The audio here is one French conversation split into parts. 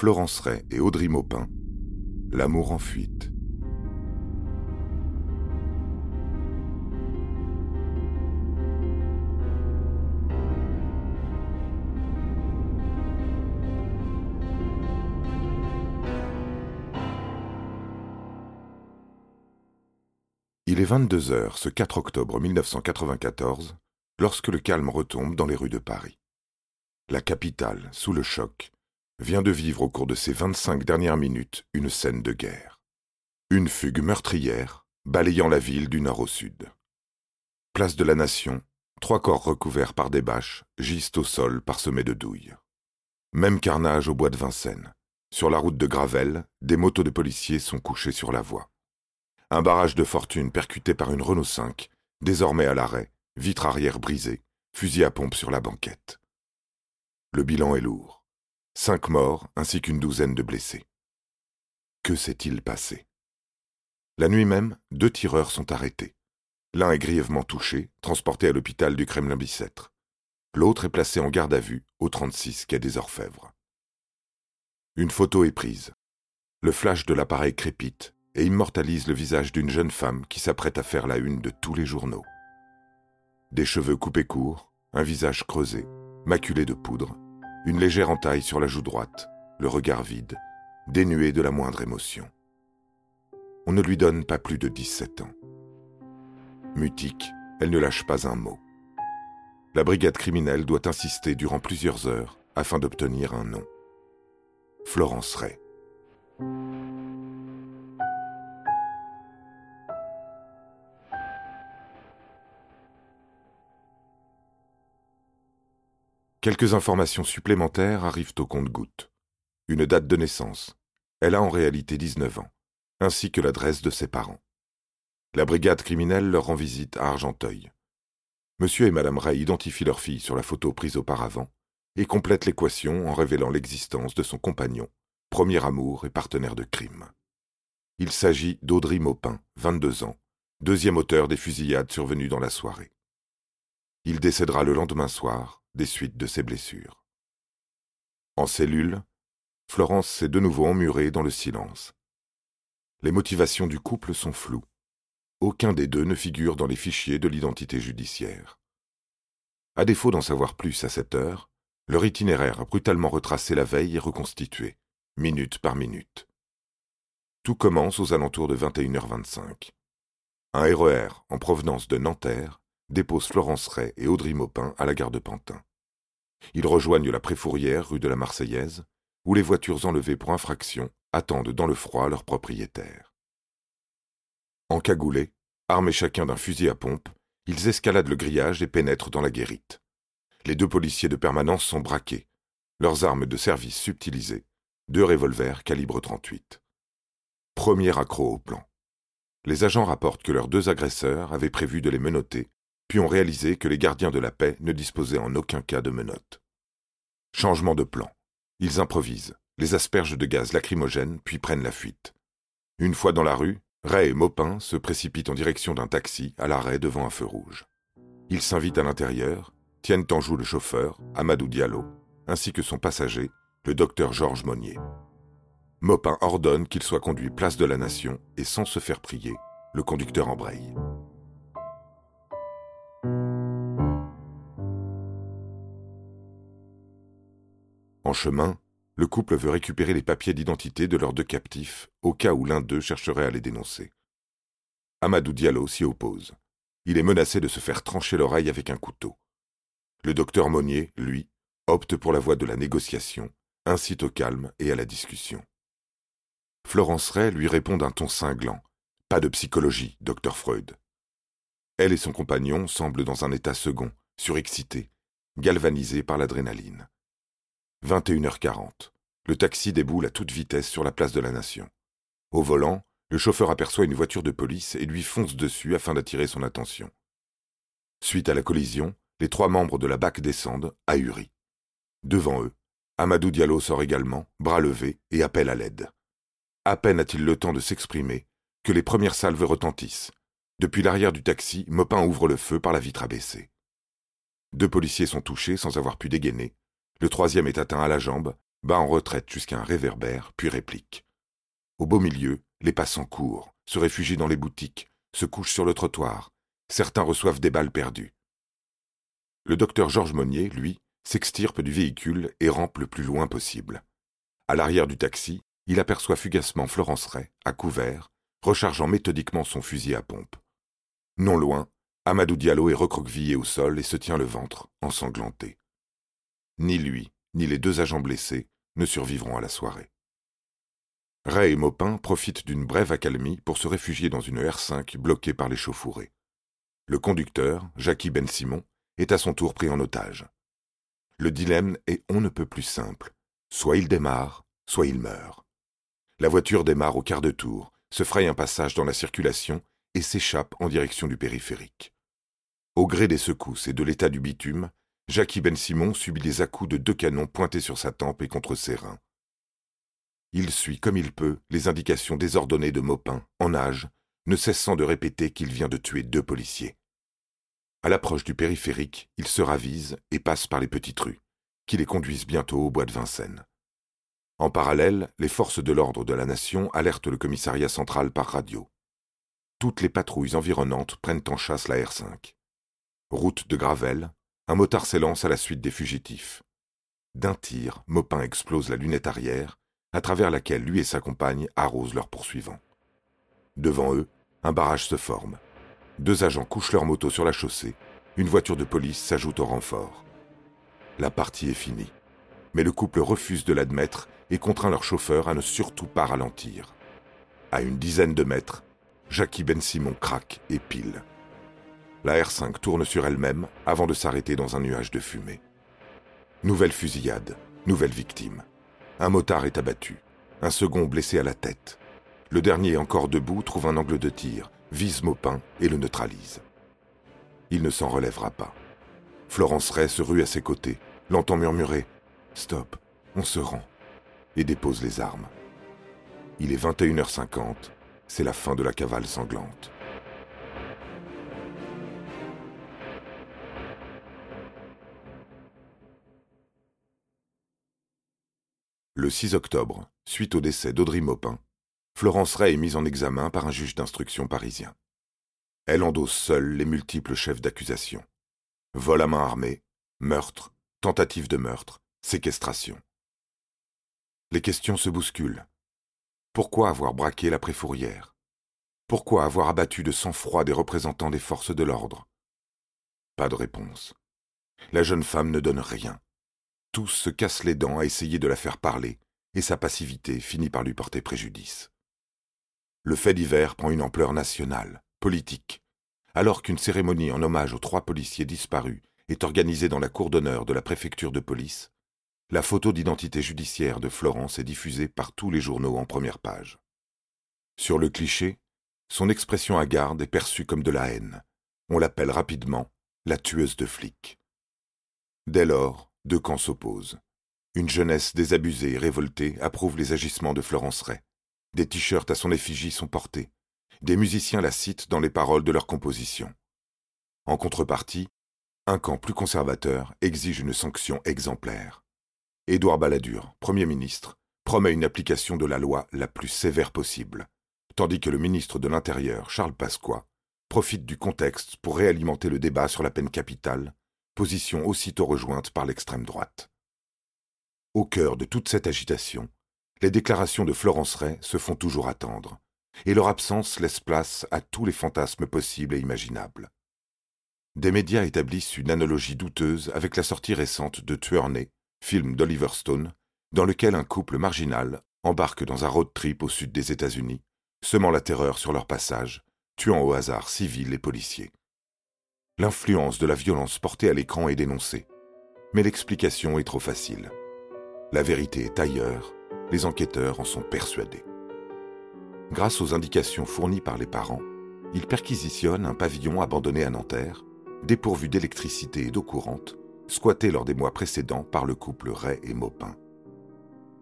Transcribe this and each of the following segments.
Florence Ray et Audrey Maupin, L'amour en fuite. Il est 22 heures ce 4 octobre 1994 lorsque le calme retombe dans les rues de Paris. La capitale, sous le choc, vient de vivre au cours de ces 25 dernières minutes une scène de guerre. Une fugue meurtrière, balayant la ville du nord au sud. Place de la Nation, trois corps recouverts par des bâches gisent au sol parsemés de douilles. Même carnage au bois de Vincennes. Sur la route de Gravel, des motos de policiers sont couchés sur la voie. Un barrage de fortune percuté par une Renault 5, désormais à l'arrêt, vitre arrière brisée, fusil à pompe sur la banquette. Le bilan est lourd. Cinq morts ainsi qu'une douzaine de blessés. Que s'est-il passé? La nuit même, deux tireurs sont arrêtés. L'un est grièvement touché, transporté à l'hôpital du Kremlin-Bicêtre. L'autre est placé en garde à vue au 36 quai des Orfèvres. Une photo est prise. Le flash de l'appareil crépite et immortalise le visage d'une jeune femme qui s'apprête à faire la une de tous les journaux. Des cheveux coupés courts, un visage creusé, maculé de poudre, une légère entaille sur la joue droite, le regard vide, dénué de la moindre émotion. On ne lui donne pas plus de 17 ans. Mutique, elle ne lâche pas un mot. La brigade criminelle doit insister durant plusieurs heures afin d'obtenir un nom. Florence Ray. Quelques informations supplémentaires arrivent au compte-gouttes. Une date de naissance. Elle a en réalité 19 ans, ainsi que l'adresse de ses parents. La brigade criminelle leur rend visite à Argenteuil. Monsieur et Madame Ray identifient leur fille sur la photo prise auparavant et complètent l'équation en révélant l'existence de son compagnon, premier amour et partenaire de crime. Il s'agit d'Audrey Maupin, 22 ans, deuxième auteur des fusillades survenues dans la soirée. Il décédera le lendemain soir des suites de ses blessures. En cellule, Florence s'est de nouveau emmurée dans le silence. Les motivations du couple sont floues. Aucun des deux ne figure dans les fichiers de l'identité judiciaire. À défaut d'en savoir plus à cette heure, leur itinéraire brutalement retracé la veille est reconstitué, minute par minute. Tout commence aux alentours de 21h25. Un RER e en provenance de Nanterre déposent Florence Ray et Audrey Maupin à la gare de Pantin. Ils rejoignent la Préfourrière rue de la Marseillaise, où les voitures enlevées pour infraction attendent dans le froid leurs propriétaires. Encagoulés, armés chacun d'un fusil à pompe, ils escaladent le grillage et pénètrent dans la guérite. Les deux policiers de permanence sont braqués, leurs armes de service subtilisées, deux revolvers calibre 38. Premier accroc au plan. Les agents rapportent que leurs deux agresseurs avaient prévu de les menotter puis ont réalisé que les gardiens de la paix ne disposaient en aucun cas de menottes. Changement de plan. Ils improvisent, les aspergent de gaz lacrymogène, puis prennent la fuite. Une fois dans la rue, Ray et Maupin se précipitent en direction d'un taxi à l'arrêt devant un feu rouge. Ils s'invitent à l'intérieur, tiennent en joue le chauffeur, Amadou Diallo, ainsi que son passager, le docteur Georges Monnier. Maupin ordonne qu'il soit conduit place de la Nation et sans se faire prier, le conducteur embraye. En chemin, le couple veut récupérer les papiers d'identité de leurs deux captifs, au cas où l'un d'eux chercherait à les dénoncer. Amadou Diallo s'y oppose. Il est menacé de se faire trancher l'oreille avec un couteau. Le docteur Monnier, lui, opte pour la voie de la négociation, incite au calme et à la discussion. Florence Ray lui répond d'un ton cinglant. Pas de psychologie, docteur Freud. Elle et son compagnon semblent dans un état second, surexcités, galvanisés par l'adrénaline. 21h40. Le taxi déboule à toute vitesse sur la place de la Nation. Au volant, le chauffeur aperçoit une voiture de police et lui fonce dessus afin d'attirer son attention. Suite à la collision, les trois membres de la BAC descendent, ahuris. Devant eux, Amadou Diallo sort également, bras levés, et appelle à l'aide. À peine a-t-il le temps de s'exprimer que les premières salves retentissent. Depuis l'arrière du taxi, Mopin ouvre le feu par la vitre abaissée. Deux policiers sont touchés sans avoir pu dégainer, le troisième est atteint à la jambe, bat en retraite jusqu'à un réverbère, puis réplique. Au beau milieu, les passants courent, se réfugient dans les boutiques, se couchent sur le trottoir. Certains reçoivent des balles perdues. Le docteur Georges Monnier, lui, s'extirpe du véhicule et rampe le plus loin possible. À l'arrière du taxi, il aperçoit fugacement Florence Ray, à couvert, rechargeant méthodiquement son fusil à pompe. Non loin, Amadou Diallo est recroquevillé au sol et se tient le ventre, ensanglanté. Ni lui, ni les deux agents blessés ne survivront à la soirée. Ray et Maupin profitent d'une brève accalmie pour se réfugier dans une R5 bloquée par les chauffourées. Le conducteur, Jackie Ben Simon, est à son tour pris en otage. Le dilemme est on ne peut plus simple. Soit il démarre, soit il meurt. La voiture démarre au quart de tour, se fraye un passage dans la circulation et s'échappe en direction du périphérique. Au gré des secousses et de l'état du bitume, Jackie Ben Simon subit les à-coups de deux canons pointés sur sa tempe et contre ses reins. Il suit comme il peut les indications désordonnées de Maupin, en âge, ne cessant de répéter qu'il vient de tuer deux policiers. À l'approche du périphérique, il se ravise et passe par les petites rues, qui les conduisent bientôt au bois de Vincennes. En parallèle, les forces de l'ordre de la nation alertent le commissariat central par radio. Toutes les patrouilles environnantes prennent en chasse la R5. Route de Gravel, un motard s'élance à la suite des fugitifs. D'un tir, Maupin explose la lunette arrière à travers laquelle lui et sa compagne arrosent leurs poursuivants. Devant eux, un barrage se forme. Deux agents couchent leur moto sur la chaussée. Une voiture de police s'ajoute au renfort. La partie est finie. Mais le couple refuse de l'admettre et contraint leur chauffeur à ne surtout pas ralentir. À une dizaine de mètres, Jackie Ben Simon craque et pile. La R5 tourne sur elle-même avant de s'arrêter dans un nuage de fumée. Nouvelle fusillade, nouvelle victime. Un motard est abattu, un second blessé à la tête. Le dernier, encore debout, trouve un angle de tir, vise Maupin et le neutralise. Il ne s'en relèvera pas. Florence Ray se rue à ses côtés, l'entend murmurer Stop, on se rend, et dépose les armes. Il est 21h50, c'est la fin de la cavale sanglante. Le 6 octobre, suite au décès d'Audrey Maupin, Florence Ray est mise en examen par un juge d'instruction parisien. Elle endosse seule les multiples chefs d'accusation. Vol à main armée, meurtre, tentative de meurtre, séquestration. Les questions se bousculent. Pourquoi avoir braqué la préfourrière Pourquoi avoir abattu de sang-froid des représentants des forces de l'ordre? Pas de réponse. La jeune femme ne donne rien. Tous se cassent les dents à essayer de la faire parler, et sa passivité finit par lui porter préjudice. Le fait divers prend une ampleur nationale, politique, alors qu'une cérémonie en hommage aux trois policiers disparus est organisée dans la cour d'honneur de la préfecture de police, la photo d'identité judiciaire de Florence est diffusée par tous les journaux en première page. Sur le cliché, son expression à garde est perçue comme de la haine. On l'appelle rapidement la tueuse de flics. Dès lors, deux camps s'opposent. Une jeunesse désabusée et révoltée approuve les agissements de Florence Ray. Des t-shirts à son effigie sont portés. Des musiciens la citent dans les paroles de leurs compositions. En contrepartie, un camp plus conservateur exige une sanction exemplaire. Édouard Balladur, Premier ministre, promet une application de la loi la plus sévère possible, tandis que le ministre de l'Intérieur, Charles Pasqua, profite du contexte pour réalimenter le débat sur la peine capitale position aussitôt rejointe par l'extrême droite. Au cœur de toute cette agitation, les déclarations de Florence Ray se font toujours attendre, et leur absence laisse place à tous les fantasmes possibles et imaginables. Des médias établissent une analogie douteuse avec la sortie récente de Tueur né, film d'Oliver Stone, dans lequel un couple marginal embarque dans un road trip au sud des États-Unis, semant la terreur sur leur passage, tuant au hasard civils et policiers. L'influence de la violence portée à l'écran est dénoncée. Mais l'explication est trop facile. La vérité est ailleurs, les enquêteurs en sont persuadés. Grâce aux indications fournies par les parents, ils perquisitionnent un pavillon abandonné à Nanterre, dépourvu d'électricité et d'eau courante, squatté lors des mois précédents par le couple Ray et Maupin.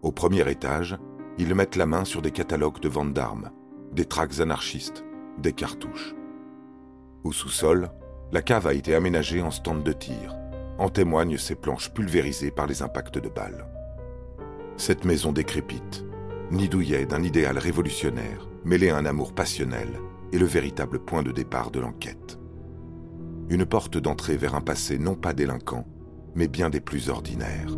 Au premier étage, ils mettent la main sur des catalogues de vente d'armes, des tracts anarchistes, des cartouches. Au sous-sol, la cave a été aménagée en stand de tir. En témoignent ces planches pulvérisées par les impacts de balles. Cette maison décrépite, nidouillet d'un idéal révolutionnaire, mêlé à un amour passionnel, est le véritable point de départ de l'enquête. Une porte d'entrée vers un passé non pas délinquant, mais bien des plus ordinaires.